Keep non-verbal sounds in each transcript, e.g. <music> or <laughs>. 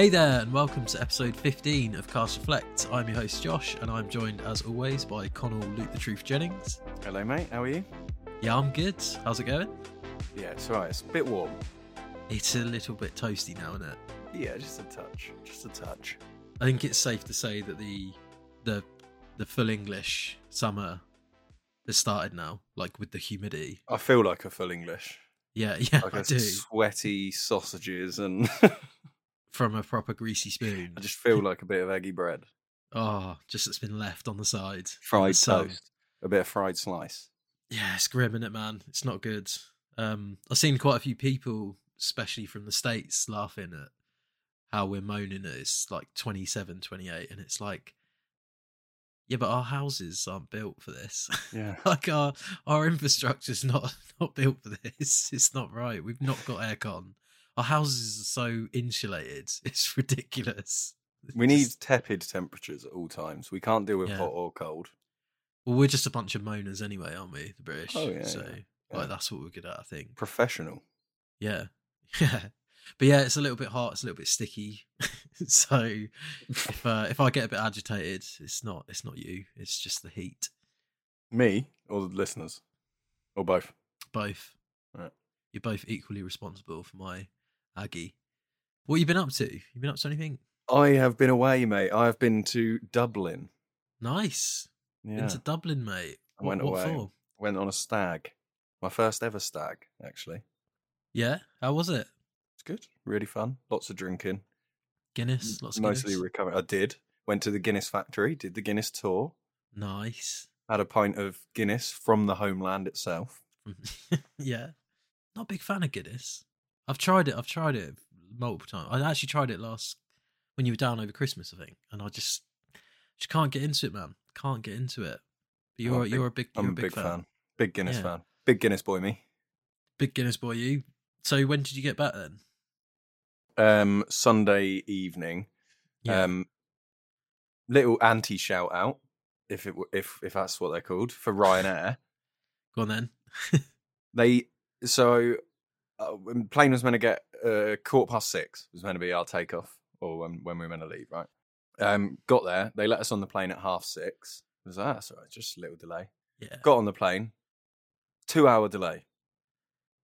Hey there, and welcome to episode 15 of Cast Reflect. I'm your host Josh, and I'm joined as always by Connell Luke the Truth Jennings. Hello, mate. How are you? Yeah, I'm good. How's it going? Yeah, it's alright. It's a bit warm. It's a little bit toasty now, isn't it? Yeah, just a touch. Just a touch. I think it's safe to say that the the the full English summer has started now, like with the humidity. I feel like a full English. Yeah, <laughs> yeah, Like I a do. sweaty sausages, and <laughs> From a proper greasy spoon. I just feel like a bit of eggy bread, <laughs> Oh, just that's been left on the side. fried So- toast, a bit of fried slice. Yeah, it's grim, is it, man? It's not good. Um, I've seen quite a few people, especially from the States, laughing at how we're moaning that it's like 27, 28, and it's like, yeah, but our houses aren't built for this. Yeah. <laughs> like our our infrastructure's not <laughs> not built for this. It's not right. We've not got aircon. Our houses are so insulated. <laughs> It's ridiculous. We need just- tepid temperatures at all times. We can't deal with Yeah. hot or cold. well, we're just a bunch of moaners anyway, aren't we? The British. Oh, yeah, so yeah, yeah. like that's what we're good at, I think. Professional. Yeah. <laughs> Yeah. But yeah, it's a little bit hot, it's a little bit sticky. <laughs> so if uh, if I get a bit agitated, it's not it's not you, it's just the heat. Me or the listeners, or both. Both. Right. You're both equally responsible for my Aggie. What you been up to? You been up to anything? I have been away, mate. I have been to Dublin. Nice. Yeah. Been to Dublin, mate. I What, went what away. for? Went on a stag. My first ever stag, actually. Yeah. How was it? It's good. Really fun. Lots of drinking. Guinness. Lots of Mostly Guinness. recovered. I did. Went to the Guinness factory, did the Guinness tour, nice. had a pint of Guinness from the homeland itself. <laughs> yeah. Not a big fan of Guinness. I've tried it. I've tried it multiple times. I actually tried it last when you were down over Christmas, I think, and I just just can't get into it, man. Can't get into it. But you're a big- you're a big you're I'm a big, fan. Big Guinness Yeah. fan. Big Guinness boy, me. Big Guinness boy, you. So when did you get back then? Um, Sunday evening. Um, little anti shout out, if it if if that's what they're called for <laughs> Ryanair. Go on then. <laughs> they so uh, plane was meant to get uh, quarter past six was meant to be our takeoff or when when we were meant to leave right um got there they let us on the plane at half six I was like ah, that's all right just a little delay Yeah. got on the plane two hour delay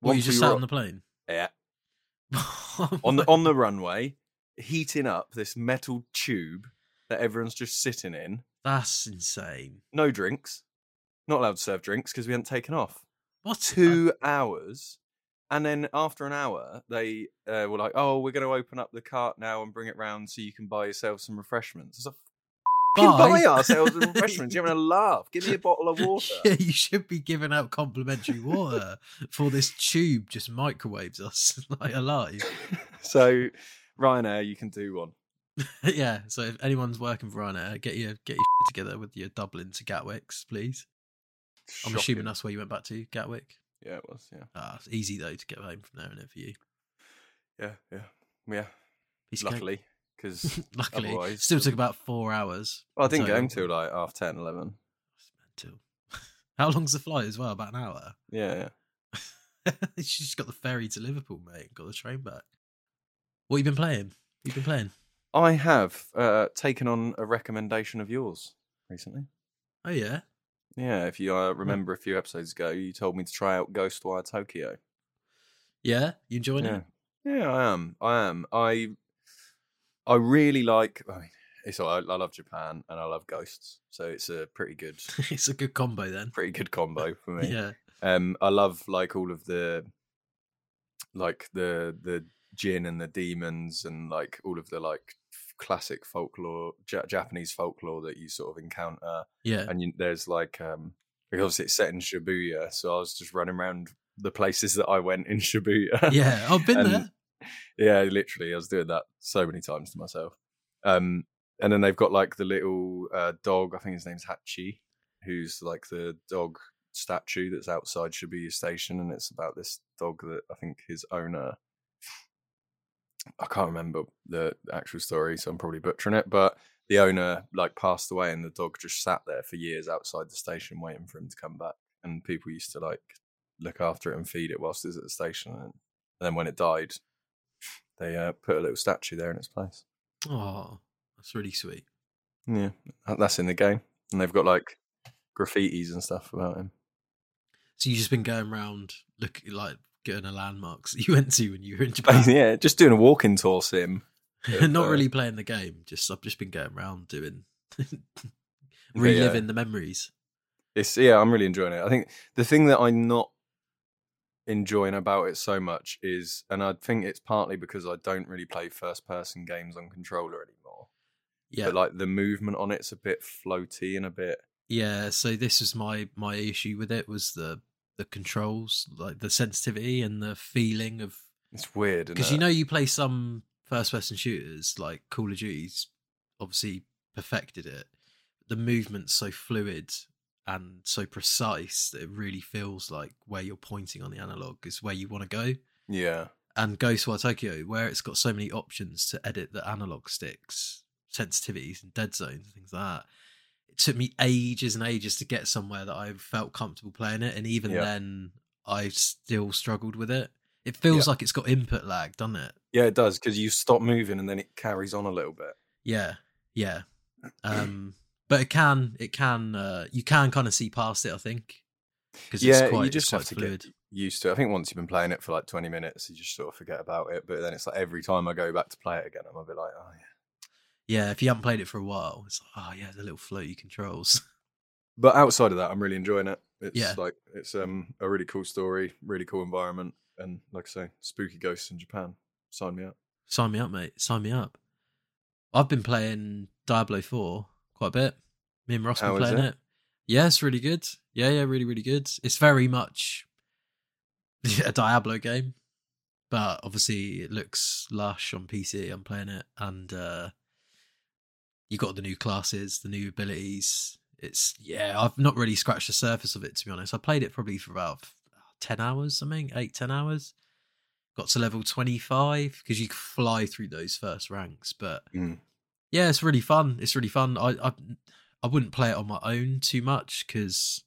well, you just we sat were- on the plane. yeah <laughs> on the on the runway heating up this metal tube that everyone's just sitting in That's insane. no drinks not allowed to serve drinks because we hadn't taken off What? two hours. And then after an hour, they uh, were like, "Oh, we're going to open up the cart now and bring it round so you can buy yourself some refreshments." I was like, "Fucking buy ourselves some <laughs> refreshments. You're having a laugh. Give me a bottle of water." Yeah, you should be giving out complimentary water for this tube just microwaves us <laughs> like alive. so, Ryanair, you can do one. <laughs> yeah, so if anyone's working for Ryanair, get your get your together with your Dublin to Gatwick's, please. I'm assuming that's where you went back to, Gatwick. Yeah, it was. Yeah, Ah, it's easy though to get home from there, isn't it for you? yeah, yeah, yeah. Piece of. Luckily, because <laughs> Luckily, otherwise, still um, took about four hours. well, I didn't get home till like half 10, 11. It's mental. <laughs> How long's the flight as well? About an hour. Yeah, yeah. <laughs> just got the ferry to Liverpool, mate. And got the train back. What you been playing? You been playing? I have uh, taken on a recommendation of yours recently. Oh yeah, Yeah, if you uh, remember a few episodes ago, you told me to try out Ghostwire Tokyo. yeah. You enjoying Yeah, it? yeah, I am. I am. I I really like. I mean, it's all- I, I love Japan and I love ghosts, so it's a pretty good, <laughs> it's a good combo then. pretty good combo for <laughs> me. Yeah, Um, I love like all of the, like the the jinn and the demons and like all of the like classic folklore, ja- Japanese folklore that you sort of encounter. yeah. and you, there's like um because obviously it's set in Shibuya, so I was just running around the places that I went in <laughs> Shibuya. Yeah, I've been And- there. yeah, literally, I was doing that so many times to myself. Um, and then they've got like the little uh, dog. I think his name's Hachi, who's like the dog statue that's outside Shibuya Station, and it's about this dog that I think his owner. I can't remember the actual story, so I'm probably butchering it. But the owner like passed away, and the dog just sat there for years outside the station, waiting for him to come back. And people used to like look after it and feed it whilst it was at the station. And then when it died, they uh, put a little statue there in its place. Oh, that's really sweet. Yeah, that's in the game, and they've got like graffitis and stuff about him. So you've just been going around looking like getting a landmarks that you <laughs> went to when you were in Japan. <laughs> yeah, just doing a walking tour sim. <laughs> Not uh, really playing the game. Just I've just been going around doing yeah. reliving the memories. It's yeah, I'm really enjoying it. I think the thing that I'm not enjoying about it so much is, and I think it's partly because I don't really play first person games on controller anymore. Yeah, But like the movement on it's a bit floaty and a bit. yeah. So this was my my issue with it was the the controls, like the sensitivity and the feeling of It's weird because you know you play some first person shooters like Call of Duty's obviously perfected it. The movement's so fluid and so precise that it really feels like where you're pointing on the analog is where you want to go. Yeah, And Ghostwire Tokyo, where it's got so many options to edit the analog sticks, sensitivities and dead zones and things like that. It took me ages and ages to get somewhere that I felt comfortable playing it, and even Yeah. then, I still struggled with it. It feels Yeah. like it's got input lag, doesn't it? yeah, it does because you stop moving and then it carries on a little bit. Yeah, yeah. <clears throat> Um, but it can, it can, uh, you can kind of see past it. I think because yeah, quite, you just have to fluid. get used to it. I think once you've been playing it for like 20 minutes, you just sort of forget about it. But then it's like every time I go back to play it again, I'm a bit like, oh yeah. Yeah, if you haven't played it for a while, it's like, oh yeah, the little floaty controls. <laughs> But outside of that, I'm really enjoying it. It's Yeah. like it's um a really cool story, really cool environment, and like I say, spooky ghosts in Japan. Sign me up. Sign me up, mate. Sign me up. I've been playing Diablo 4 quite a bit. Me and Ross How been playing it? it? Yeah, it's really good. Yeah, yeah, really, really good. It's very much <laughs> a Diablo game, but obviously it looks lush on PC. I'm playing it, and uh, you got the new classes, the new abilities. It's yeah, I've not really scratched the surface of it to be honest. I played it probably for about ten hours, something eight, ten hours. Got to level twenty five because you fly through those first ranks, but Mm. yeah, it's really fun. It's really fun. I I, I wouldn't play it on my own too much because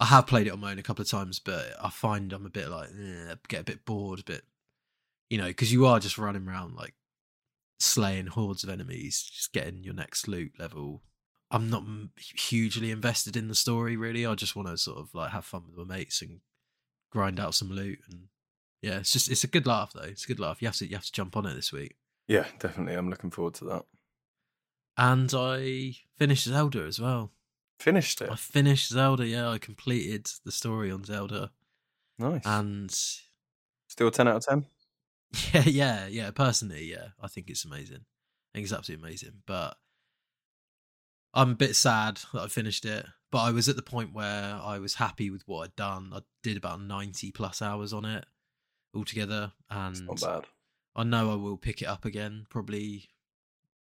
I have played it on my own a couple of times, but I find I'm a bit like eh, get a bit bored, a bit you know, because you are just running around like slaying hordes of enemies, just getting your next loot level. I'm not hugely invested in the story really. I just want to sort of like have fun with my mates and grind out some loot and yeah, it's just it's a good laugh though. It's a good laugh. You have to you have to jump on it this week. Yeah, definitely. I'm looking forward to that. And I finished Zelda as well. Finished it. I finished Zelda, yeah. I completed the story on Zelda. Nice. And Still 10 out of 10. <laughs> yeah, yeah, yeah. Personally, yeah, I think it's amazing. I think it's absolutely amazing. But I'm a bit sad that I finished it. But I was at the point where I was happy with what I'd done. I did about 90 plus hours on it altogether. It's And not bad. I know I will pick it up again, probably,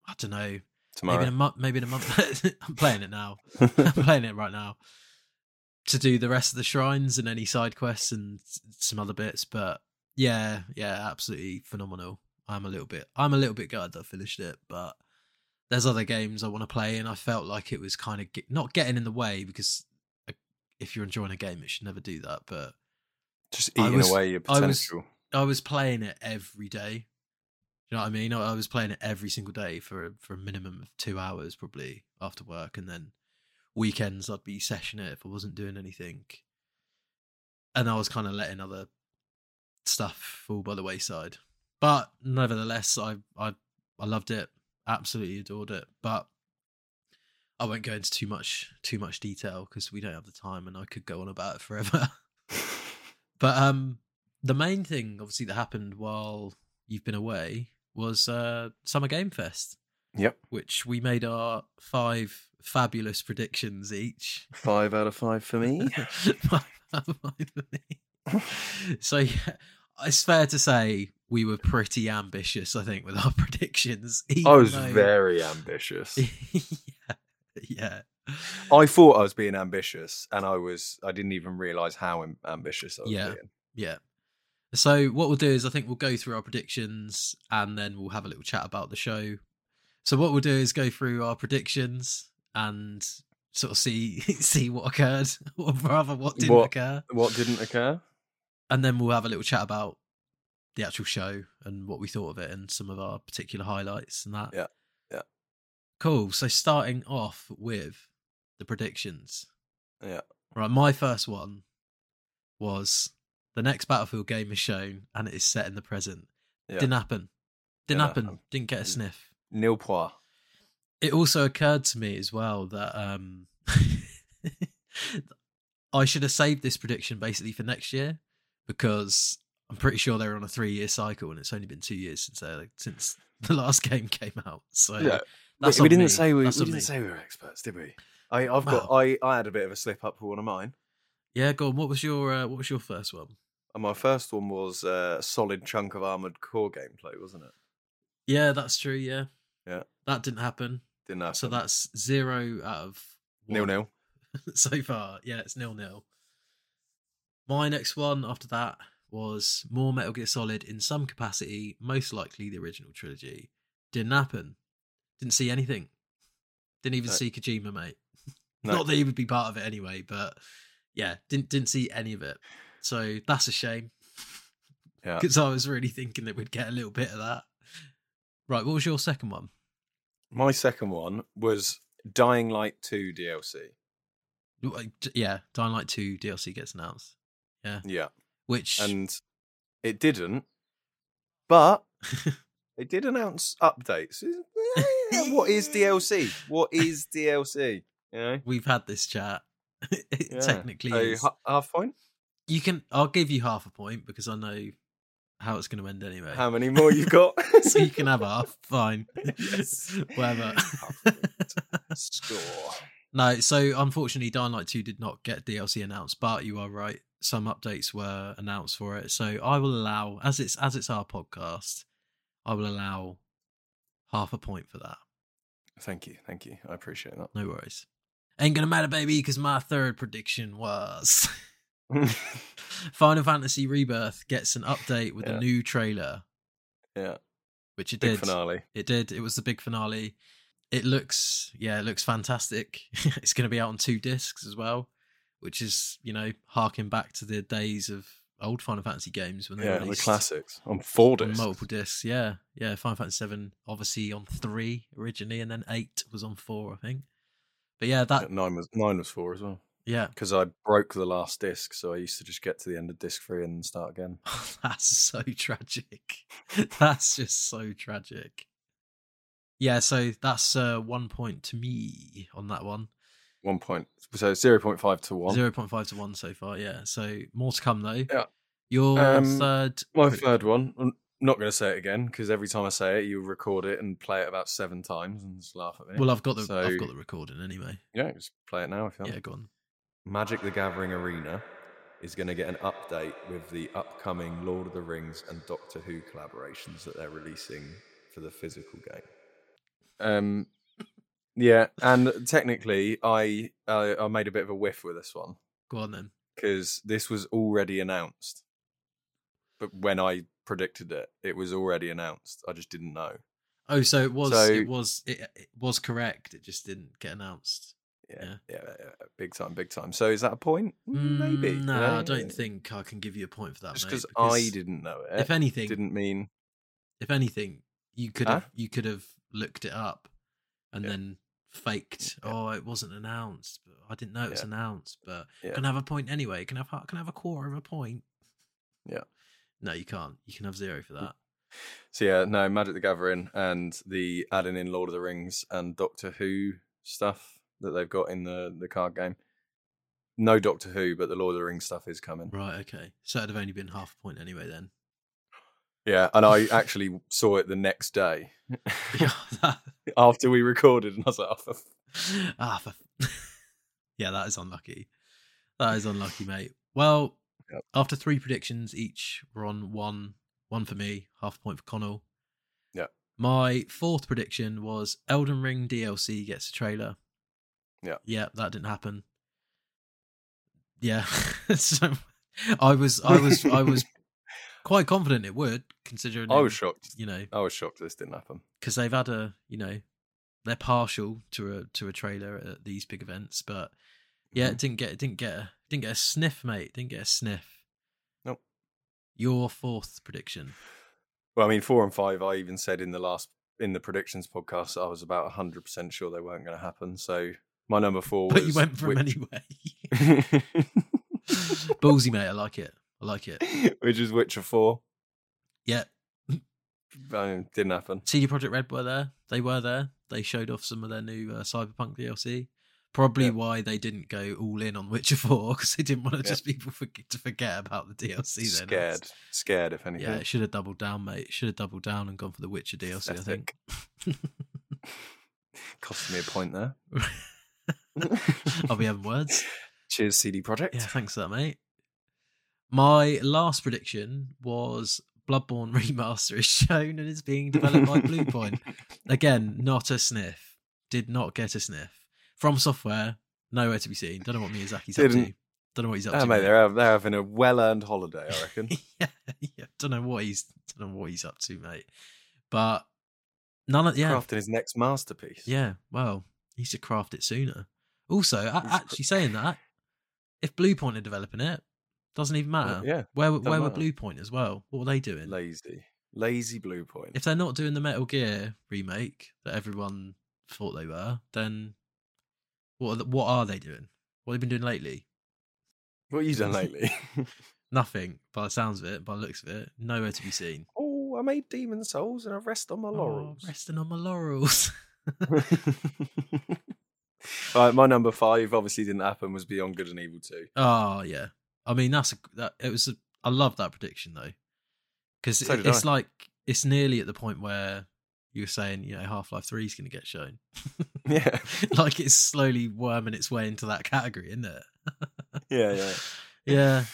I don't know, maybe in Tomorrow. a month. Maybe in a month. <laughs> I'm playing it now. <laughs> I'm playing it right now to do the rest of the shrines and any side quests and some other bits. But yeah, yeah, absolutely phenomenal. I'm a little bit, I'm a little bit glad that I finished it, but there's other games I want to play, and I felt like it was kind of get, not getting in the way because uh, if you're enjoying a game, it should never do that. But Just eating was- away your I was- potential. I was playing it every day. You know what I mean? I I was playing it every single day for for a minimum of two hours, probably after work, and then weekends I'd be sessioning it if I wasn't doing anything. And I was kind of letting other stuff fall by the wayside. But nevertheless, I I I loved it, absolutely adored it. But I won't go into too much too much detail because we don't have the time, and I could go on about it forever. <laughs> But um, the main thing, obviously, that happened while you've been away was uh, Summer Game Fest, Yep. which we made our five fabulous predictions each. Five out of five for me. <laughs> Five out of five for me. <laughs> so yeah, it's fair to say we were pretty ambitious. I think with our <laughs> predictions. I was though- very ambitious. <laughs> yeah, yeah. I thought I was being ambitious, and I was. I didn't even realize how ambitious I was Yeah. being. Yeah. So what we'll do is I think we'll go through our predictions and then we'll have a little chat about the show. So what we'll do is go through our predictions and sort of see see what occurred or rather what didn't What- occur. What didn't occur? And then we'll have a little chat about the actual show and what we thought of it and some of our particular highlights and that. Yeah, yeah. Cool. So starting off with the predictions. Yeah. Right, my first one was the next Battlefield game is shown and it is set in the present. Yeah. Didn't happen. Didn't Yeah, happen. um, Didn't get a sniff. Nil pois. It also occurred to me as well that um <laughs> I should have saved this prediction basically for next year because I'm pretty sure they're on a three year cycle and it's only been two years since they since <laughs> the last game came out. So that's we on didn't me. say we, we didn't me. say we were experts, did we? I, I've got. I, I had a bit of a slip up for one of mine. Yeah, go on. What was your uh, what was your first one? And my first one was uh, a solid chunk of armored core gameplay, wasn't it? Yeah, that's true. Yeah, Yeah. that didn't happen. Didn't happen. So that's zero out of nil nil. <laughs> so far. Yeah, it's nil nil. My next one after that was more Metal Gear Solid in some capacity, most likely the original trilogy. Didn't happen. Didn't see anything. Didn't even No. see Kojima, mate. <laughs> No. Not that he would be part of it anyway, but yeah, didn't didn't see any of it. So that's a shame Yeah. because I was really thinking that we'd get a little bit of that. Right, what was your second one? My second one was Dying Light 2 DLC. Yeah, Dying Light 2 DLC gets announced. Yeah. Which And it didn't, but <laughs> it did announce updates. what is <laughs> DLC? What is DLC? You know? we've had this chat. it <laughs> Yeah. technically So, is. ha- half point? You can I'll give you half a point because I know how it's going to end anyway. How many more you've got? so you can have half. Fine. Yes. Whatever. Score. no, so unfortunately Dying Light 2 did not get DLC announced, but you are right. Some updates were announced for it. So I will allow as it's as it's our podcast, I will allow half a point for that. Thank you. Thank you. I appreciate that. No worries. Ain't gonna matter, baby, because my third prediction was. <laughs> Final Fantasy Rebirth gets an update with Yeah. a new trailer, yeah. which it Big did. finale. It did. It was the big finale. It looks, yeah, it looks fantastic. <laughs> it's going to be out on two discs as well, which is, you know, harking back to the days of old Final Fantasy games when they Yeah, the classics on four on discs. multiple discs. Yeah, yeah. Final Fantasy Seven obviously on three originally, and then eight was on four, I think. But yeah, that Nine was nine was four as well. yeah, Because I broke the last disc, so I used to just get to the end of disc three and start again. <laughs> That's so tragic. <laughs> that's just so tragic. Yeah, so that's uh, one point to me on that one. One point, so zero point five to one. Zero point five to one so far. Yeah, so more to come though. Yeah. Your Um, third. My third one. I'm not going to say it again because every time I say it, you record it and play it about seven times and just laugh at me. Well, I've got the So- I've got the recording anyway. yeah, just play it now if you want. Yeah, go on. Magic the Gathering Arena is going to get an update with the upcoming Lord of the Rings and Doctor Who collaborations that they're releasing for the physical game. Um, yeah, and technically, I uh, I made a bit of a whiff with this one Go on then. because this was already announced. But when I predicted it, it was already announced. I just didn't know. Oh, so it was So- it was it, it was correct. It just didn't get announced. Yeah, yeah, yeah, big time, big time. So is that a point? Maybe. Mm, you No? I don't think I can give you a point for that. Just mate, 'cause I didn't know it. If anything, didn't mean if anything, you could Huh? have you could have looked it up and Yeah. then faked. Yeah. Oh, it wasn't announced, but I didn't know it was Yeah. announced. But can I have a point anyway. Can I have can I have a quarter of a point? Yeah. No, you can't. You can have zero for that. So yeah, no, Magic the Gathering and the adding in Lord of the Rings and Doctor Who stuff that they've got in the the card game. No Doctor Who, but the Lord of the Rings stuff is coming. Right. Okay. So it'd have only been half a point anyway then. Yeah, and I actually saw it the next day <laughs> after we recorded, and I was like, oh, for ah, for, yeah, that is unlucky. That is unlucky, mate. Well, Yep. after three predictions, each were on one. One for me, half a point for Connell. Yeah. My fourth prediction was Elden Ring DLC gets a trailer. Yeah. Yeah, that didn't happen. Yeah. <laughs> so I was I was I was <laughs> quite confident it would, considering I was shocked. you know, I was shocked this didn't happen. because they've had a you know they're partial to a to a trailer at these big events, but yeah, Mhm. it didn't get it didn't get a didn't get a sniff, mate. Didn't get a sniff. Nope. Your fourth prediction. Well, I mean, four and five. I even said in the last in the predictions podcast, I was about hundred percent sure they weren't going to happen. So my number four was. But you went for which, anyway. <laughs> <laughs> Ballsy, mate. I like it. I like it. <laughs> which is Witcher four. Yeah. <laughs> I mean, didn't happen. CD Projekt Red were there. They were there. They showed off some of their new uh, Cyberpunk DLC. Probably Yeah. why they didn't go all in on Witcher <laughs> 4 because they didn't want to Yeah. just people forget, to forget about the DLC. Then Scared, scared. If anything. Yeah, it should have doubled down, mate. Should have doubled down and gone for the Witcher DLC. I think. Cost me a point there. I'll be having words. Cheers, CD Project. Yeah, thanks for that, mate. My last prediction was Bloodborne <laughs> remaster is shown and is being developed by Bluepoint. <laughs> Again, not a sniff. Did not get a sniff. FromSoftware, nowhere to be seen. Don't know what Miyazaki's up to. Don't know what he's up Ah, to. mate, mate. they're, they're having a well-earned holiday, I reckon. <laughs> yeah, yeah. Don't know what he's don't know what he's up to, mate. But none of yeah, Crafting his next masterpiece. yeah. Well, he should craft it sooner. Also, actually saying that, if Bluepoint are developing it, doesn't even matter. yeah, Where where were Bluepoint as well? What were they doing? lazy, lazy Bluepoint. if they're not doing the Metal Gear remake that everyone thought they were, then what are, the- what are they doing? What have they been doing lately? what have you done lately? <laughs> Nothing. By the sounds of it, by the looks of it, nowhere to be seen. oh, I made Demon's Souls and I rest on my Oh, laurels. resting on my laurels. <laughs> right, my number five obviously didn't happen. Was Beyond Good and Evil Two. Oh yeah, I mean that's a that it was. A, I love that prediction though, because So did it's I. like it's nearly at the point where you were saying you know Half Life Three is going to get shown. Yeah, <laughs> like it's slowly worming its way into that category, isn't it? yeah, yeah. <laughs> Yeah.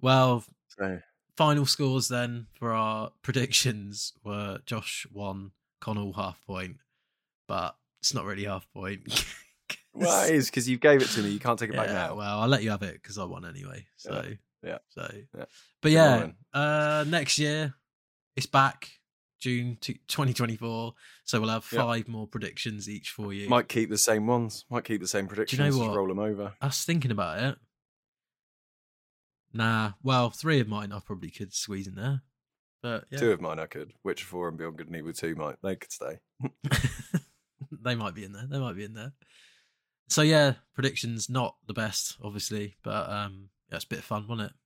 Well, So, final scores then for our predictions were Josh one, Connell half point, but it's not really half point. <laughs> well, it is because you gave it to me. You can't take it back now. well, I'll let you have it because I won anyway. So yeah, So, yeah. but yeah, uh, next year it's back June to 2024. So we'll have Yep. five more predictions each for you. Might keep the same ones. Might keep the same predictions. You know just what? roll them over. I was thinking about it. Nah, well, three of mine I probably could squeeze in there, but yeah, Two of mine I could. Witcher Four and Beyond Good and Evil Two might they could stay. <laughs> they might be in there. They might be in there. So yeah, predictions not the best, obviously, but um, yeah, it's a bit of fun, wasn't it?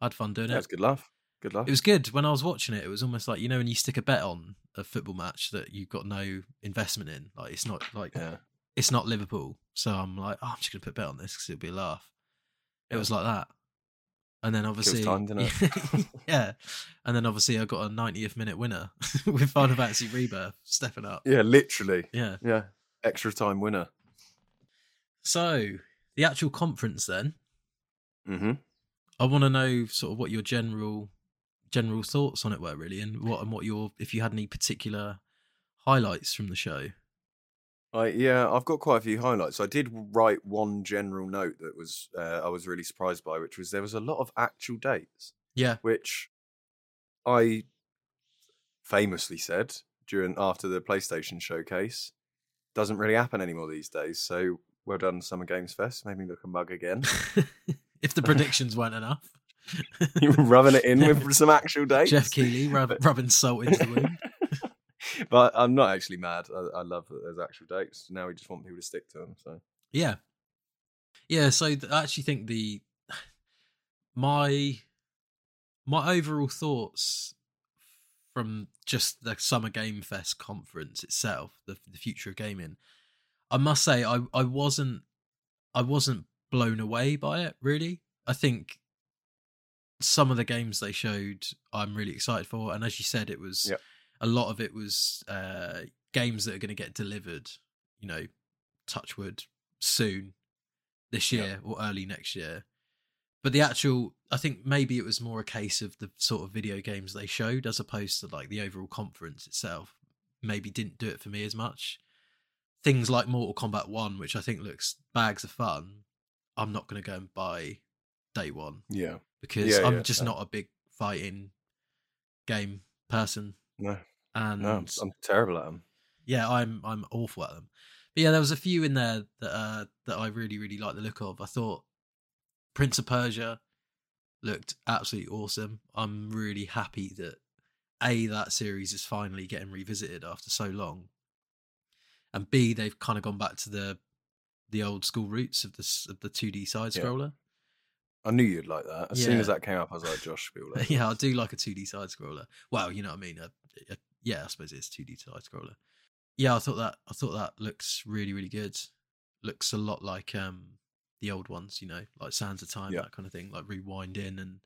I had fun doing Yeah, it. it's good laugh. Good laugh. It was good when I was watching it. It was almost like you know when you stick a bet on a football match that you've got no investment in. Like it's not like yeah. it's not Liverpool, so I'm like, oh, I'm just gonna put a bet on this because it'll be a laugh. It was like that, and then obviously, time, didn't <laughs> yeah, and then obviously I got a 90th minute winner <laughs> with Final Fantasy Rebirth stepping up. Yeah, literally. Yeah. Yeah. Extra time winner. So the actual conference then, Mm-hmm. I want to know sort of what your general general thoughts on it were really, and what and what your if you had any particular highlights from the show. I yeah, I've got quite a few highlights. I did write one general note that was uh, I was really surprised by, which was there was a lot of actual dates, Yeah, which I famously said during after the PlayStation showcase doesn't really happen anymore these days. So well done, Summer Games Fest. Made me look a mug again. <laughs> if the predictions weren't enough. You're rubbing it in <laughs> with some actual dates. Geoff Keighley rub, <laughs> rubbing salt into the wound. but I'm not actually mad. I, I love that there's actual dates. Now we just want people to stick to them. So Yeah, yeah. So th- I actually think the my my overall thoughts from just the Summer Game Fest conference itself, the the future of gaming. I must say, I I wasn't I wasn't blown away by it. Really, I think some of the games they showed, I'm really excited for, and as you said, it was Yep. a lot of it was uh, games that are going to get delivered. You know, touchwood soon this year or early next year. But the actual, I think maybe it was more a case of the sort of video games they showed as opposed to like the overall conference itself. Maybe didn't do it for me as much. Things like Mortal Kombat 1, which I think looks bags of fun, I'm not going to go and buy day one yeah, because Yeah, I'm yeah, just no. not a big fighting game person. no, And no, I'm, I'm terrible at them. yeah, I'm I'm awful at them. But yeah, there was a few in there that uh, that I really really liked the look of. I thought Prince of Persia looked absolutely awesome. I'm really happy that a that series is finally getting revisited after so long, and b they've kind of gone back to the the old school roots of this of the 2D side Yeah. scroller. I knew you'd like that. As soon as that came up, I was like, Josh Spielberg. <laughs> yeah, I do like a 2D side scroller. Well, you know what I mean. Uh, uh, yeah, I suppose it's 2D side scroller. Yeah, I thought that I thought that looks really really good. Looks a lot like um the old ones, you know, like Sands of Time, Yeah. that kind of thing, like rewind in and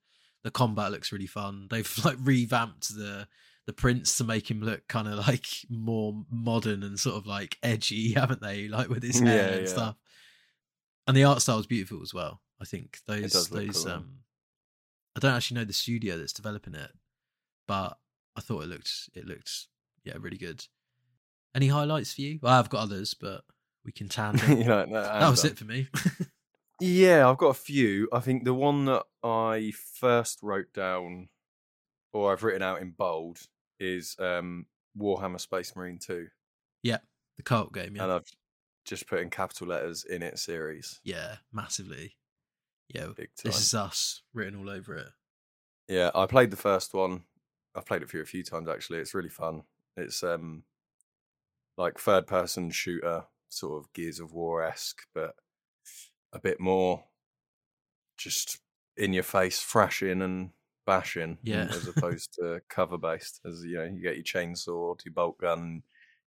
the combat looks really fun. They've <laughs> like revamped the the prince to make him look kind of <laughs> like more modern and sort of like edgy, <laughs> haven't they? Like with his hair Yeah, and yeah. stuff. And the art style is beautiful as well. I think those those cool. um I don't actually know the studio that's developing it, but I thought it looked it looked yeah really good. Any highlights for you? Well, I've got others, but we can <laughs> tangent. you know, no, that was and, it for me. Yeah, I've got a few. I think the one that I first wrote down, or I've written out in bold, is um, Warhammer Space Marine 2. Yeah, the cult game, yeah, And I've just put in capital letters in it series. yeah, massively. Yeah, this is us written all over it. Yeah, I played the first one. I've played it for a few times actually. It's really fun. It's um like third person shooter, sort of Gears of War esque, but a bit more just in your face, thrashing and bashing, Yeah. as <laughs> opposed to cover based. As you know, you get your chainsaw, your bolt gun,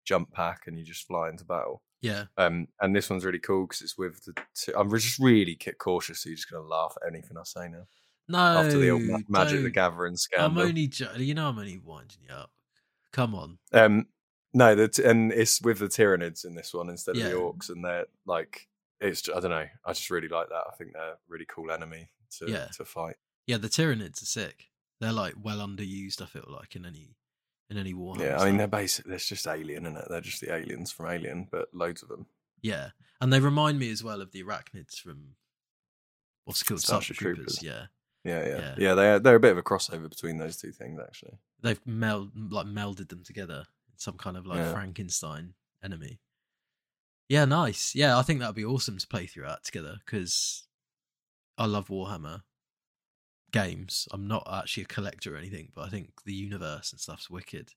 jump pack, and you just fly into battle. Yeah, Um, and this one's really cool because it's with the. Two, I'm just really cautious, so you're just gonna laugh at anything I say now. no, After the old Magic the don't. Gathering I'm only, jo- you know, I'm only winding you up. Come on, Um, no, the t- and it's with the Tyranids in this one instead of the Orks, and they're like, it's I don't know, I just really like that. I think they're a really cool enemy to Yeah. to fight. Yeah, the Tyranids are sick. They're like well underused. I feel like in any in any war. yeah, I mean they're basic. It's just alien, it? They're just the aliens from Alien, but loads of them. Yeah, and they remind me as well of the arachnids from what's it called Starship Starship Troopers. Troopers. Yeah, Yeah, yeah, Yeah. yeah. they're they're a bit of a crossover between those two things, actually. they've meld like melded them together in some kind of like Yeah. Frankenstein enemy. Yeah, nice. Yeah, I think that'd be awesome to play through that together because I love Warhammer games. I'm not actually a collector or anything, but I think the universe and stuff's wicked.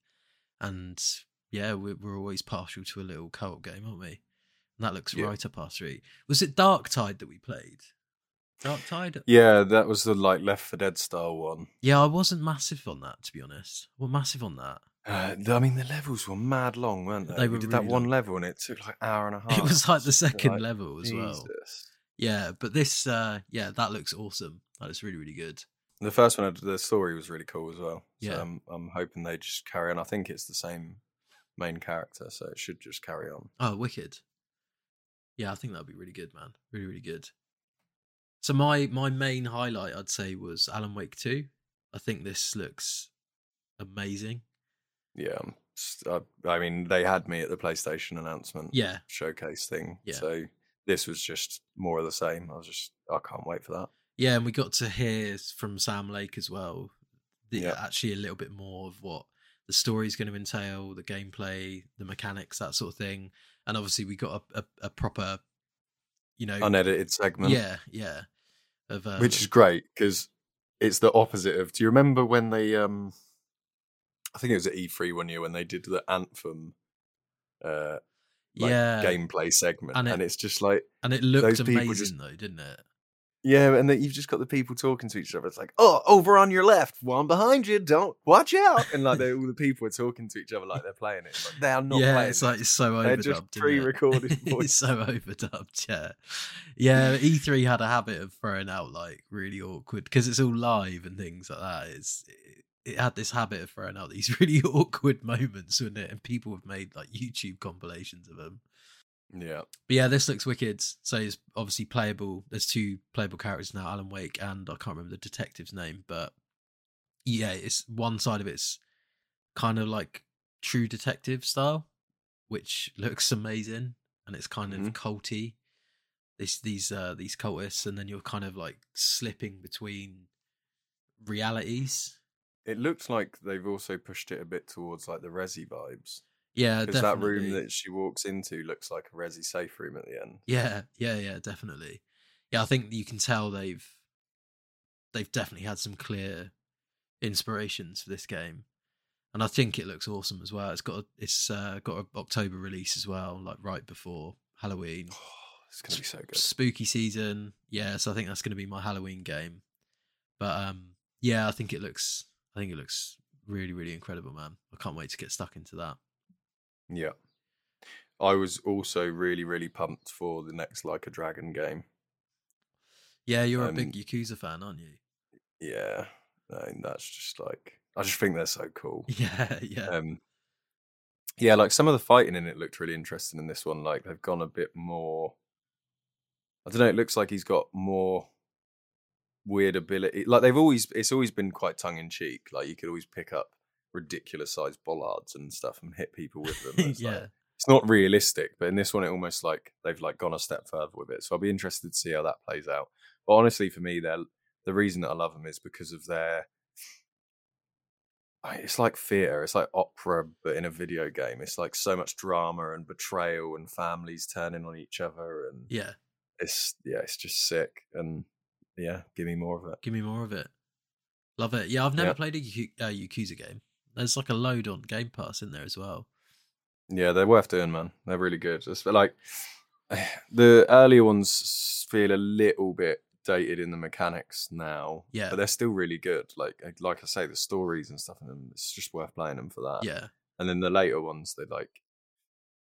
And yeah, we're, we're always partial to a little co-op game, aren't we? And that looks Yeah. right up our street. Was it Darktide that we played? Darktide? Yeah, that was the like Left 4 Dead style one. Yeah, I wasn't massive on that to be honest. Well, massive on that. Uh, I mean, the levels were mad long, weren't they? They we were did that one long. level, and it took like an hour and a <laughs> half. it was like the second like, level as well. Yeah, but this, uh yeah, that looks awesome. That is really, really good. The first one, the story was really cool as well. So Yeah. I'm, I'm hoping they just carry on. I think it's the same main character, so it should just carry on. Oh, wicked. Yeah, I think that'd be really good, man. Really, really good. So my my main highlight, I'd say, was Alan Wake Two. I think this looks amazing. Yeah, um, s- I, uh, I mean, they had me at the PlayStation announcement Yeah, showcase thing. Yeah. So this was just more of the same. I was just, I can't wait for that. Yeah, and we got to hear from Sam Lake as well. The, Yeah. Actually, a little bit more of what the story is going to entail, the gameplay, the mechanics, that sort of thing. And obviously, we got a, a, a proper, you know, Unedited segment. yeah, yeah, of uh, which is great because it's the opposite of. Do you remember when they? um I think it was at E3 one year when they did the anthem, uh, like yeah, gameplay segment, And and, it's just like and it looked amazing just- though, didn't it? Yeah, and then you've just got the people talking to each other. It's like, oh, over on your left, one behind you, don't watch out, and like all the people are talking to each other like they're playing it. Like, they are not yeah, it's like it. it's so They're just isn't it? pre-recorded <laughs> it's so overdubbed. Yeah, yeah. E3 had a habit of throwing out like really awkward because it's all live and things like that. It's it, it had this habit of throwing out these <laughs> really awkward moments, wouldn't it? And people have made like YouTube compilations of them. Yeah, But yeah, this looks wicked. So it's obviously playable. There's two playable characters now, Alan Wake and I can't remember the detective's name, but yeah, it's one side of it's kind of like true detective style, which looks amazing and it's kind Mhm. of culty. This these uh these cultists, and then you're kind of like slipping between realities. it looks like they've also pushed it a bit towards like the Resi vibes. Yeah, Because that room that she walks into looks like a Resi safe room at the end. Yeah, yeah, yeah, definitely. Yeah, I think you can tell they've they've definitely had some clear inspirations for this game, and I think it looks awesome as well. It's got a, it's uh, got an October release as well, like right before Halloween. it's gonna be so good. Spooky season, yeah. So I think that's going to be my Halloween game. But um, yeah, I think it looks, I think it looks really, really incredible, man. I can't wait to get stuck into that. Yeah. I was also really, really pumped for the next Like a Dragon game. Yeah, you're a Um, big Yakuza fan, aren't you? Yeah. I mean, that's just like I just think they're so cool. <laughs> Yeah, yeah, Um Yeah, like some of the fighting in it looked really interesting in this one. Like they've gone a bit more I don't know, it looks like he's got more weird ability. Like they've always it's always been quite tongue in cheek. Like you could always pick up ridiculous sized bollards and stuff and hit people with them. <laughs> It's like- yeah. it's not realistic, but in this one, it almost like they've like gone a step further with it. So I'll be interested to see how that plays out. But honestly, for me, they're the reason that I love them is because of their. It's like theatre. It's like opera, but in a video game. It's like so much drama and betrayal and families turning on each other, and Yeah, it's yeah, it's just sick. And yeah, give me more of it. give me more of it. Love it. Yeah, I've never Yeah. played a uh, Yakuza game. There's like a load on Game Pass in there as well. Yeah, they're worth doing, man. They're really good. It's like <sighs> the earlier ones feel a little bit dated in the mechanics now. Yeah. but they're still really good. Like like I say, the stories and stuff in them. It's just worth playing them for that. Yeah, and then the later ones, they like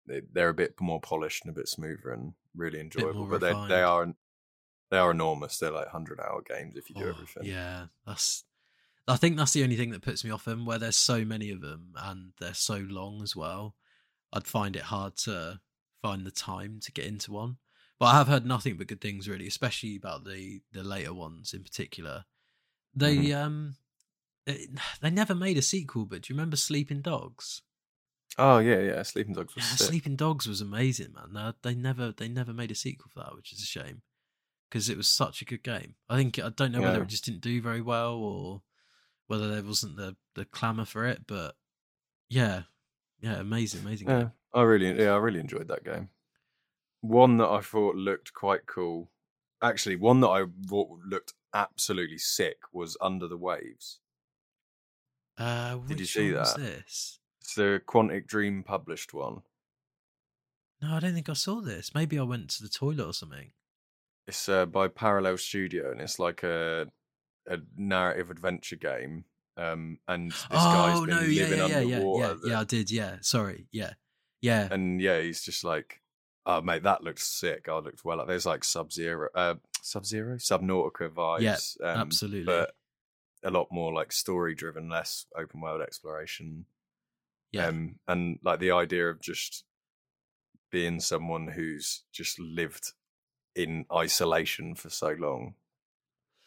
they they're a bit more polished and a bit smoother and really enjoyable. But they they are they are enormous. They're like hundred hour games if you do Oh, everything. Yeah, that's. I think that's the only thing that puts me off them, where there's so many of them and they're so long as well. I'd find it hard to find the time to get into one. But I have heard nothing but good things, really, especially about the the later ones in particular. They Mhm. um, it, <sighs> they never made a sequel, but do you remember Sleeping Dogs? Oh yeah, yeah. Sleeping Dogs was Yeah, sick. Sleeping Dogs was amazing, man. They, they never they never made a sequel for that, which is a shame because it was such a good game. I think I don't know whether it just didn't do very well or whether there wasn't the the clamor for it, but yeah, yeah, amazing, amazing Yeah, game. I really, yeah, I really enjoyed that game. One that I thought looked quite cool. Actually, one that I thought looked absolutely sick was Under the Waves. Uh, Did you see that? this? It's the Quantic Dream published one. No, I don't think I saw this. Maybe I went to the toilet or something. It's uh, by Parallel Studio, and it's like a a narrative adventure game. Um, and this guy's been no, yeah, living yeah, yeah, yeah, underwater. yeah, that- yeah. I did. Yeah, sorry. Yeah, yeah. and yeah, he's just like, oh mate, that looked sick. I looked well. There's like Sub Zero, uh, Sub Zero, Subnautica vibes. Yeah, um, absolutely. But a lot more like story driven, less open world exploration. yeah, Um, and like the idea of just being someone who's just lived in isolation for so long.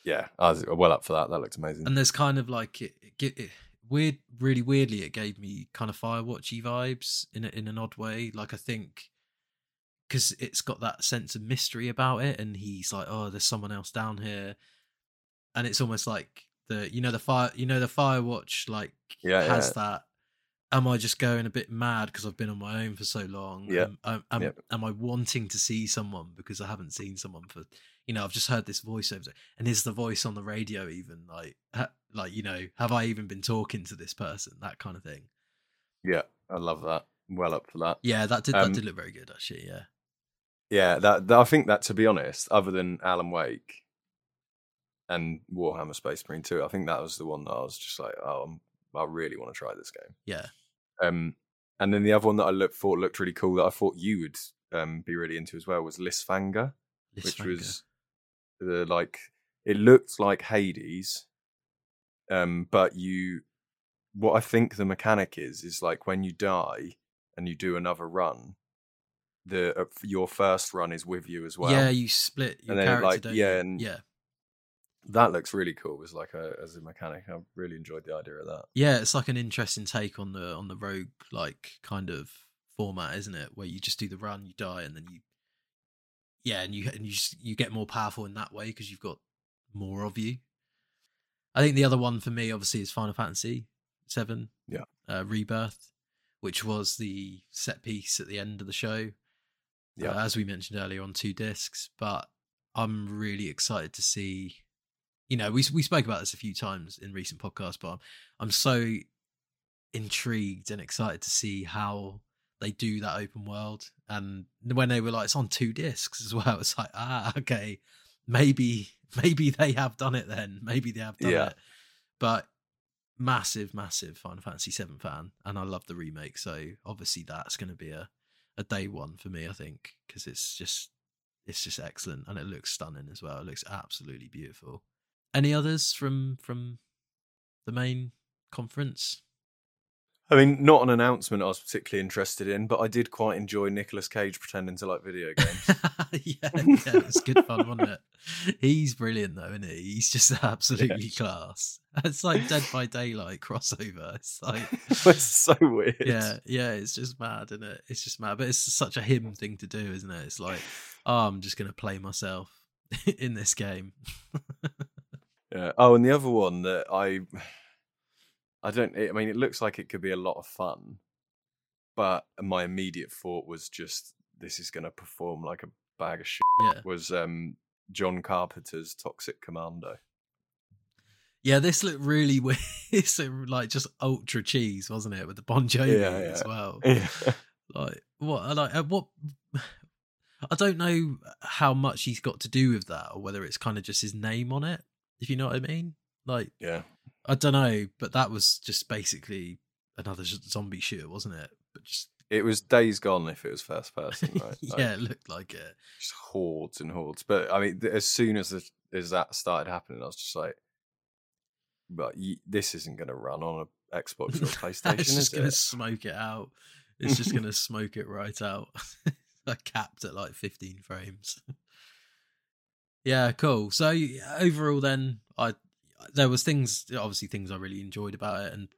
Yeah, I was well up for that. That looked amazing. and there's kind of like it, it, it weird really weirdly it gave me kind of firewatchy vibes in a, in an odd way like i think because it's got that sense of mystery about it and he's like oh there's someone else down here and it's almost like the you know the fire you know the firewatch like Yeah, has yeah. that am i just going a bit mad because i've been on my own for so long Yeah. am, am, am, Yep. am i wanting to see someone because i haven't seen someone for you know i've just heard this voiceover and is the voice on the radio even like ha- like you know have i even been talking to this person that kind of thing yeah, I love that. Well up for that. yeah that did Um, that did look very good actually yeah Yeah, that, that I think that to be honest, other than Alan Wake and Warhammer Space Marine 2, I think that was the one that I was just like, oh, I'm, I really want to try this game. yeah Um, and then the other one that I look, thought looked really cool that I thought you would um, be really into as well was Lysfanga, which was the like it looked like Hades, um, but you what I think the mechanic is is like when you die and you do another run, the uh, your first run is with you as well. yeah you split your And then, like, yeah, and- yeah that looks really cool. As like a as a mechanic, I really enjoyed the idea of that. yeah it's like an interesting take on the on the rogue like kind of format isn't it where you just do the run you die and then you yeah and you and you just, you get more powerful in that way because you've got more of you i think the other one for me obviously is final fantasy 7 Yeah. uh, rebirth which was the set piece at the end of the show Yeah. uh, as we mentioned earlier on two discs but i'm really excited to see you know, we we spoke about this a few times in recent podcasts, but I'm, I'm so intrigued and excited to see how they do that open world. And when they were like, it's on two discs as well, <laughs> it's like, ah, okay, maybe maybe they have done it then. Maybe they have done Yeah. it. But massive, massive Final Fantasy VII fan, and I love the remake. So obviously that's going to be a a day one for me, I think, because it's just it's just excellent and it looks stunning as well. It looks absolutely beautiful. Any others from from the main conference? I mean, not an announcement I was particularly interested in, but I did quite enjoy Nicolas Cage pretending to like video <laughs> games. yeah, yeah, it's good fun, wasn't it? He's brilliant though, isn't he? He's just <laughs> absolutely class. It's like Dead by Daylight crossover. It's like <laughs> it's so weird. yeah, yeah, it's just mad, isn't it? It's just mad, but it's such a him thing to do, isn't it? It's like, oh, I'm just gonna play myself in this game. Yeah. Oh, and the other one that I, I don't. I mean, it looks like it could be a lot of fun, but my immediate thought was just this is going to perform like a bag of shit. Yeah, Was um John Carpenter's Toxic Commando? yeah. This looked really weird. <laughs> It's like just ultra cheese, wasn't it, with the Bon Jovi Yeah, as well. <laughs> Yeah. like what like uh, what <sighs> i don't know how much he's got to do with that or whether it's kind of just his name on it if you know what i mean like yeah. I don't know but that was just basically another zombie shooter wasn't it? But just It was Days Gone if it was first person, <laughs> right? Like, yeah it looked like it. just hordes and hordes. But I mean, as soon as the, as that started happening, I was just like, "But y- this isn't going to run on a Xbox or a <laughs> PlayStation, it's just gonna smoke it out. It's just gonna <laughs> smoke it right out. I capped at like 15 frames. Yeah cool. So overall then i there was things obviously things i really enjoyed about it and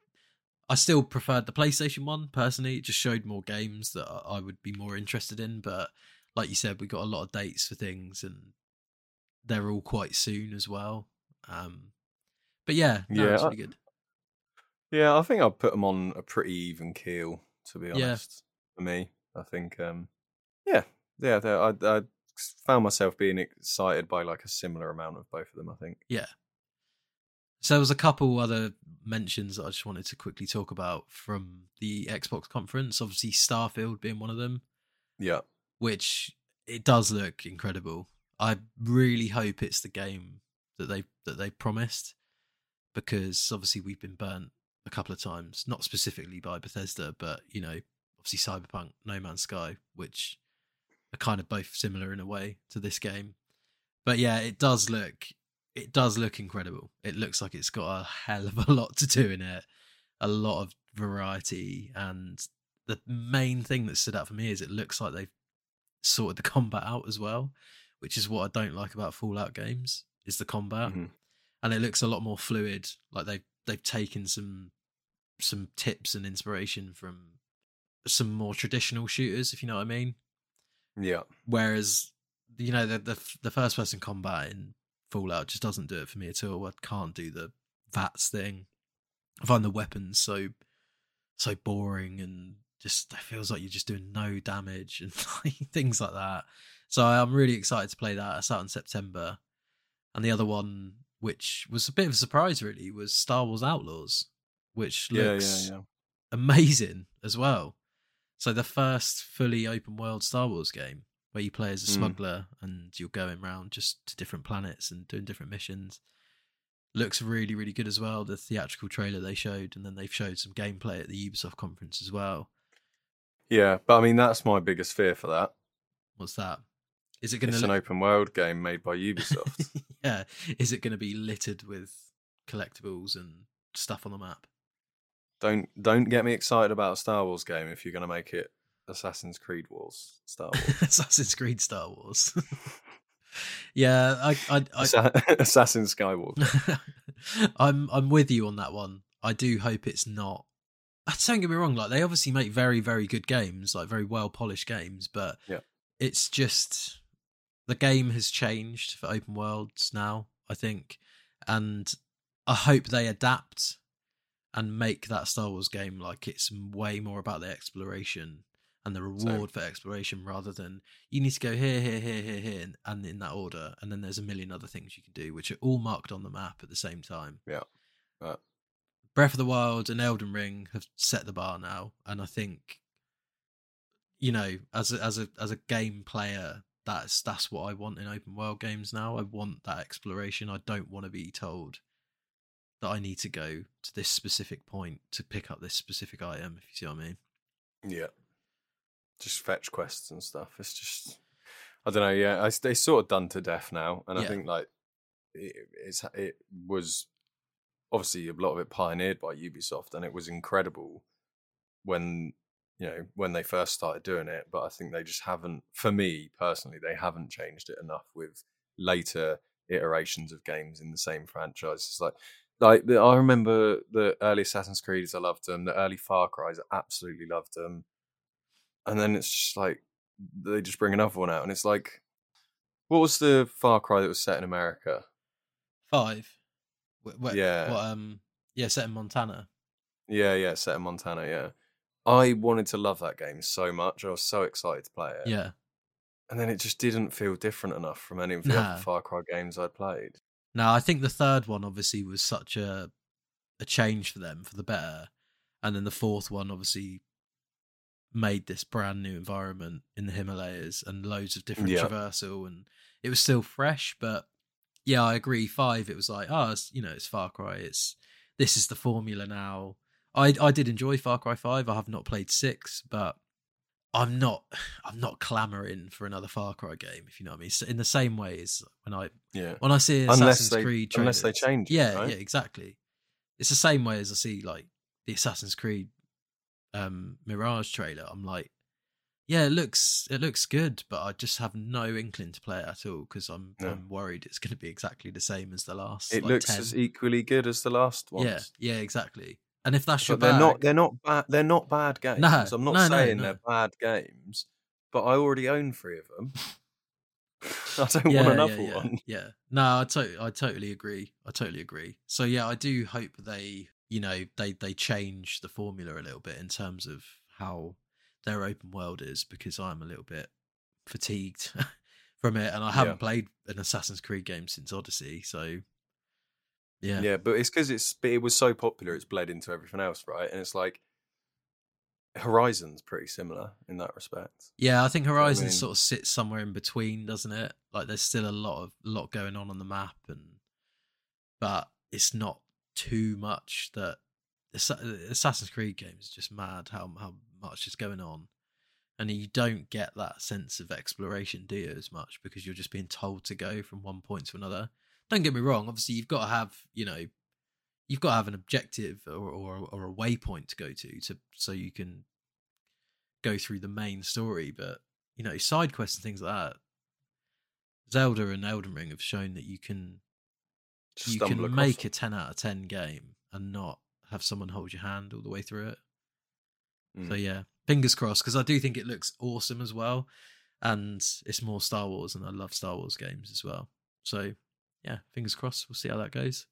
i still preferred the playstation one personally it just showed more games that i I would be more interested in but like you said we got a lot of dates for things and they're all quite soon as well um but yeah no, Yeah, I- really good Yeah, I think I'll put them on a pretty even keel, to be Yeah. honest. For me, I think, um, yeah, yeah, I, I found myself being excited by like a similar amount of both of them. I think. So there was a couple other mentions that I just wanted to quickly talk about from the Xbox conference. Obviously, Starfield being one of them, Yeah, which it does look incredible. I really hope it's the game that they that they promised, because obviously we've been burnt a couple of times, not specifically by Bethesda, but you know, obviously Cyberpunk, No Man's Sky, which are kind of both similar in a way to this game. But yeah, it does look it does look incredible. It looks like it's got a hell of a lot to do in it, a lot of variety, and the main thing that stood out for me is it looks like they've sorted the combat out as well, which is what I don't like about Fallout games is the combat, Mhm. and it looks a lot more fluid. Like they've they've taken some some tips and inspiration from some more traditional shooters, if you know what I mean. yeah, Whereas, you know, the the, the first person combat in Fallout just doesn't do it for me at all. I can't do the VATS thing. I find the weapons so so boring and just it feels like you're just doing no damage and <laughs> things like that. So I'm really excited to play that. It's out in September. And the other one, which was a bit of a surprise really, was Star Wars Outlaws, which yeah, looks yeah, yeah. amazing as well. So the first fully open world Star Wars game where you play as a Mm. smuggler and you're going around just to different planets and doing different missions. Looks really, really good as well. The theatrical trailer they showed, and then they've showed some gameplay at the Ubisoft conference as well. Yeah, but I mean, that's my biggest fear for that. What's that? Is it going to? It's an open world game made by Ubisoft. <laughs> yeah, is it going to be littered with collectibles and stuff on the map? don't don't get me excited about a Star Wars game if you're going to make it Assassin's Creed Wars Star <laughs> Wars. Assassin's Creed Star Wars. <laughs> yeah, I, I, I <laughs> Assassin's Skywalker. I'm I'm with you on that one. I do hope it's not. Don't get me wrong. Like they obviously make very very good games, like very well polished games, but Yeah. it's just the game has changed for open worlds now. I think, and I hope they adapt and make that Star Wars game like it's way more about the exploration and the reward for exploration rather than you need to go here, here, here, here, here, and, and in that order, and then there's a million other things you can do, which are all marked on the map at the same time. Yeah. Right. Breath of the Wild and Elden Ring have set the bar now, and I think, you know, as a, as a as a game player, that's that's what I want in open world games now. I want that exploration. I don't want to be told that I need to go to this specific point to pick up this specific item. If you see what I mean. Yeah. Just fetch quests and stuff. It's just, I don't know. Yeah, I, they sort of done to death now, and Yeah. I think like it, it's it was obviously a lot of it pioneered by Ubisoft, and it was incredible when you know when they first started doing it. But I think they just haven't, for me personally, they haven't changed it enough with later iterations of games in the same franchise. It's like like the, I remember the early Assassin's Creeds, I loved them. The early Far Cry's, I absolutely loved them. And then it's just like they just bring another one out, and it's like, what was the Far Cry that was set in America? Five. Wh- wh- Yeah. What, um. Yeah, set in Montana. Yeah, yeah, set in Montana. Yeah, I wanted to love that game so much. I was so excited to play it. Yeah. and then it just didn't feel different enough from any of the other Far Cry games I'd played. No, I think the third one obviously was such a a change for them for the better, and then the fourth one obviously made this brand new environment in the Himalayas and loads of different Yeah. traversal, and it was still fresh. But yeah, I agree. Five, it was like, oh, you know, it's Far Cry. It's this is the formula now. I I did enjoy Far Cry Five. I have not played six, but I'm not <sighs> I'm not clamoring for another Far Cry game. If you know what I mean. So in the same way as when I Yeah, when I see Unless Assassin's they- Creed unless they trailers- change yeah, right? yeah, exactly. It's the same way as I see like the Assassin's Creed um Mirage trailer. I'm like, yeah, it looks it looks good, but I just have no inkling to play it at all because I'm No. I'm worried it's going to be exactly the same as the last. it like, looks 10. as equally good as the last one. yeah, yeah, exactly. And if that's your they're bag, not. They're not bad. They're not bad games. No, I'm not no, saying no. they're bad games, but I already own three of them. <laughs> I don't yeah, want yeah, another yeah, one. Yeah. No, I to- I totally agree. I totally agree. So yeah, I do hope they, you know, they they change the formula a little bit in terms of how their open world is because I'm a little bit fatigued <laughs> from it and I haven't Yeah. played an Assassin's Creed game since Odyssey, so yeah. Yeah, but it's because it's it was so popular, it's bled into everything else, right? And it's like Horizon's pretty similar in that respect. Yeah, I think what I Horizon mean? sort of sits somewhere in between, doesn't it? Like there's still a lot of lot going on on the map, and but it's not too much that Assassin's Creed games just mad how how much is going on, and you don't get that sense of exploration, do you, as much because you're just being told to go from one point to another. Don't get me wrong, obviously you've got to have you know you've got to have an objective or or, or a waypoint to go to to so you can go through the main story. But you know, side quests and things like that. Zelda and Elden Ring have shown that you can you can make a ten out of ten game and not have someone hold your hand all the way through it. So Mm. yeah, fingers crossed because I do think it looks awesome as well, and it's more Star Wars, and I love Star Wars games as well. So yeah, fingers crossed. We'll see how that goes.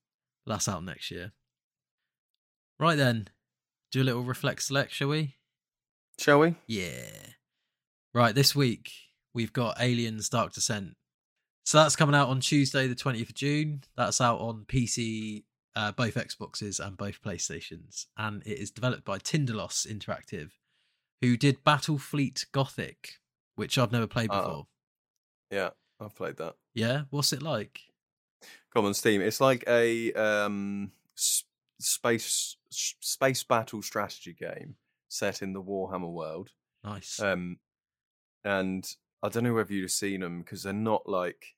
That's out next year. Right then, do a little reflect select, shall we? Shall we? Yeah. Right, this week we've got Aliens Dark Descent. So that's coming out on Tuesday, the 20th of June. That's out on PC, uh, both Xboxes and both PlayStations. And it is developed by Tindalos Interactive, who did Battlefleet Gothic, which I've never played before. Yeah, I've played that. Yeah? What's it like? Common Steam. It's like a um, s- space s- space battle strategy game set in the Warhammer world. Nice. Um, and I don't know whether you've seen them because they're not like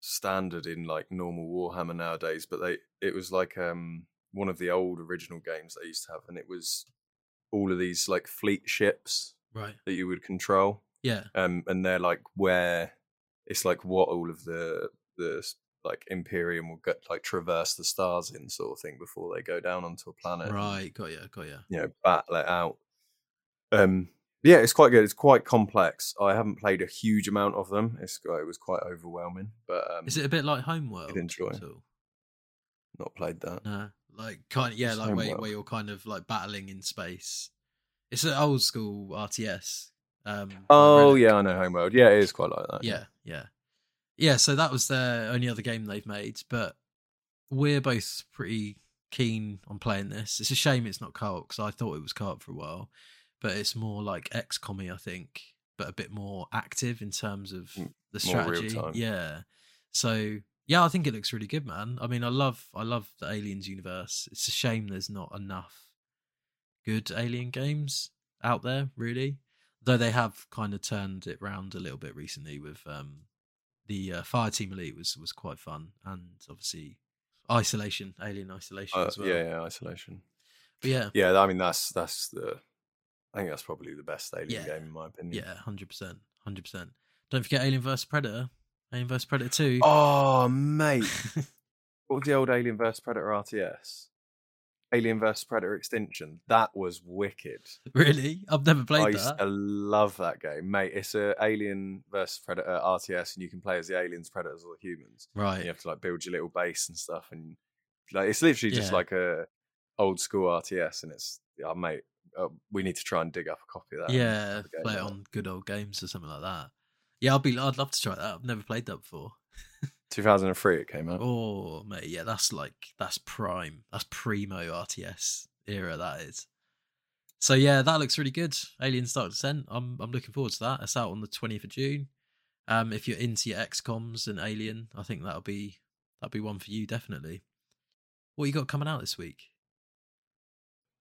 standard in like normal Warhammer nowadays, but they it was like um one of the old original games they used to have, and it was all of these like fleet ships right. that you would control, Yeah. um, and they're like where it's like what all of the the like Imperium will get like traverse the stars in sort of thing before they go down onto a planet. Right. Got you. Got ya. you know battle it out. Um, yeah, it's quite good. It's quite complex. I haven't played a huge amount of them. It's it was quite overwhelming, but um, Is it a bit like Homeworld? enjoy. at all? not played that. No. Like kind of, yeah, It's like where, where you're kind of like battling in space It's an old school RTS. Um, Oh yeah, I know Homeworld. Yeah, it is quite like that. yeah, yeah, yeah. So that was their only other game they've made, but we're both pretty keen on playing this. It's a shame it's not co-op because I thought it was co-op for a while, but it's more like XCOM, I think, but a bit more active in terms of the strategy. Yeah. So yeah, I think it looks really good, man. I mean, I love I love the Aliens universe. It's a shame there's not enough good Alien games out there, really. Though they have kind of turned it round a little bit recently with um, the uh, Fireteam Elite was was quite fun, and obviously Isolation, Alien Isolation Uh, as well. yeah, yeah, isolation. But yeah, Yeah, I mean that's that's the. I think that's probably the best Alien Yeah. game in my opinion. yeah, hundred percent, hundred percent. Don't forget Alien vs Predator, Alien vs Predator Two. Oh mate, <laughs> what was the old Alien vs Predator RTS? Alien vs Predator Extinction. That was wicked. really? I've never I played used that. to love that game, mate. It's a Alien vs Predator RTS, and you can play as the aliens, predators, or the humans. And Right. you have to like build your little base and stuff, and like it's literally just Yeah. like a old school RTS, and it's oh, mate. Uh, we need to try and dig up a copy of that. Yeah, have a go play it on good old games or something like that. Yeah, I'd be. I'd love to try that. I've never played that before. <laughs> 2003 it came out. Oh, mate, yeah, that's like that's prime. That's primo RTS era. That is. So yeah, that looks really good. Alien Dark Descent. I'm I'm looking forward to that. It's out on the 20th of June. Um, if you're into your XComs and Alien, I think that'll be that'll be one for you definitely. What you got coming out this week?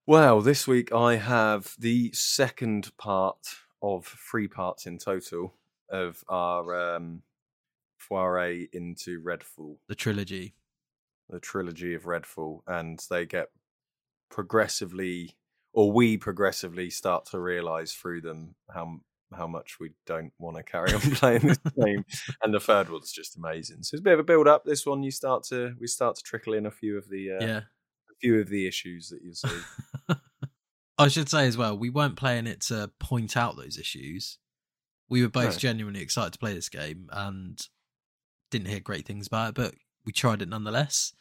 Well, this week I have the second part of three parts in total of our um, foray into Redfall, The trilogy. the trilogy of Redfall, and they get progressively, or we progressively start to realize through them how how much we don't want to carry on <laughs> playing this game. And the third one's just amazing. So it's a bit of a build up. This one, you start to we start to trickle in a few of the uh, Yeah. Few of the issues that you see. <laughs> I should say as well, we weren't playing it to point out those issues. We were both No. genuinely excited to play this game and didn't hear great things about it, but we tried it nonetheless.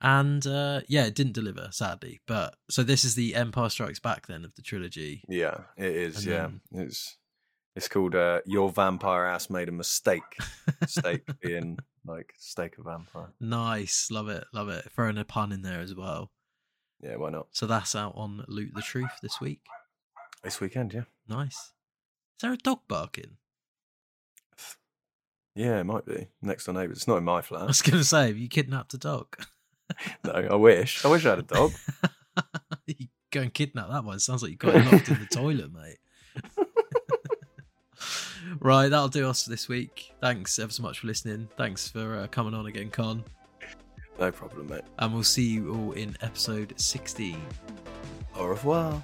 And uh, yeah, it didn't deliver, sadly. But so this is the Empire Strikes Back then of the trilogy. Yeah, it is. And yeah, it's it's called uh, "Your Vampire Ass Made a Mistake." <laughs> Steak being like steak a vampire. Nice, love it, love it. Throwing a pun in there as well. Yeah, why not? So that's out on Loot the Truth this week. This weekend, yeah, Nice. Is there a dog barking? yeah, it might be next door neighbours. It's not in my <laughs> flat. I was going to say, have you kidnapped a dog? <laughs> no, I wish. I wish I had a dog. <laughs> you go and kidnap that one. Sounds like you got it locked in the toilet, mate. Right, that'll do us for this week. Thanks ever so much for listening. Thanks for uh, coming on again, Con. No problem, mate. And we'll see you all in episode 16. Au revoir.